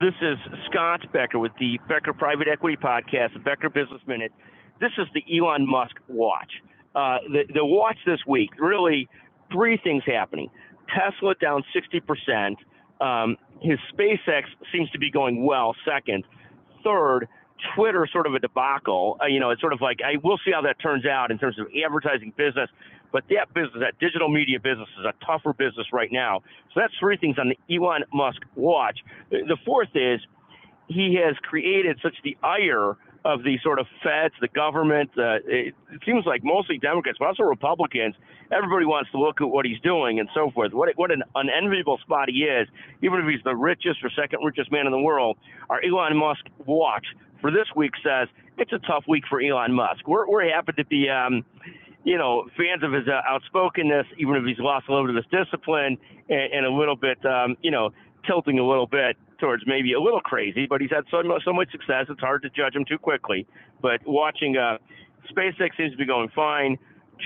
This is Scott Becker with the Becker Private Equity Podcast, the Becker Business Minute. This is the Elon Musk watch. Uh, the, the watch this week, really three things happening. Tesla down 60%. Um, his SpaceX seems to be going well, second. Third, Twitter sort of a debacle. Uh, you know, it's sort of like I will see how that turns out in terms of advertising business, but that business, that digital media business, is a tougher business right now. So that's three things on the Elon Musk watch. The fourth is he has created such the ire of the sort of feds, the government. Uh, it, it, seems like mostly Democrats, but also Republicans. Everybody wants to look at what he's doing and so forth. What what an unenviable spot he is, even if he's the richest or second richest man in the world. Our Elon Musk watch for this week says it's a tough week for Elon Musk. We're we're happy to be. Um, you know, fans of his uh, outspokenness, even if he's lost a little bit of his discipline and, and a little bit, um, you know, tilting a little bit towards maybe a little crazy, but he's had so, so much success, it's hard to judge him too quickly. But watching uh, SpaceX seems to be going fine.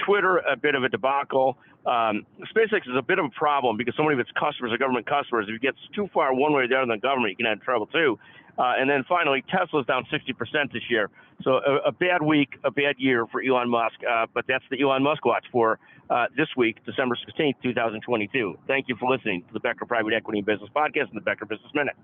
Twitter, a bit of a debacle. Um, SpaceX is a bit of a problem because so many of its customers are government customers. If it gets too far one way or the other than the government, you can have trouble too. Uh, and then finally, Tesla's down 60% this year. So a, a, bad week, a bad year for Elon Musk. Uh, but that's the Elon Musk watch for uh, this week, December 16th, 2022. Thank you for listening to the Becker Private Equity and Business Podcast and the Becker Business Minute.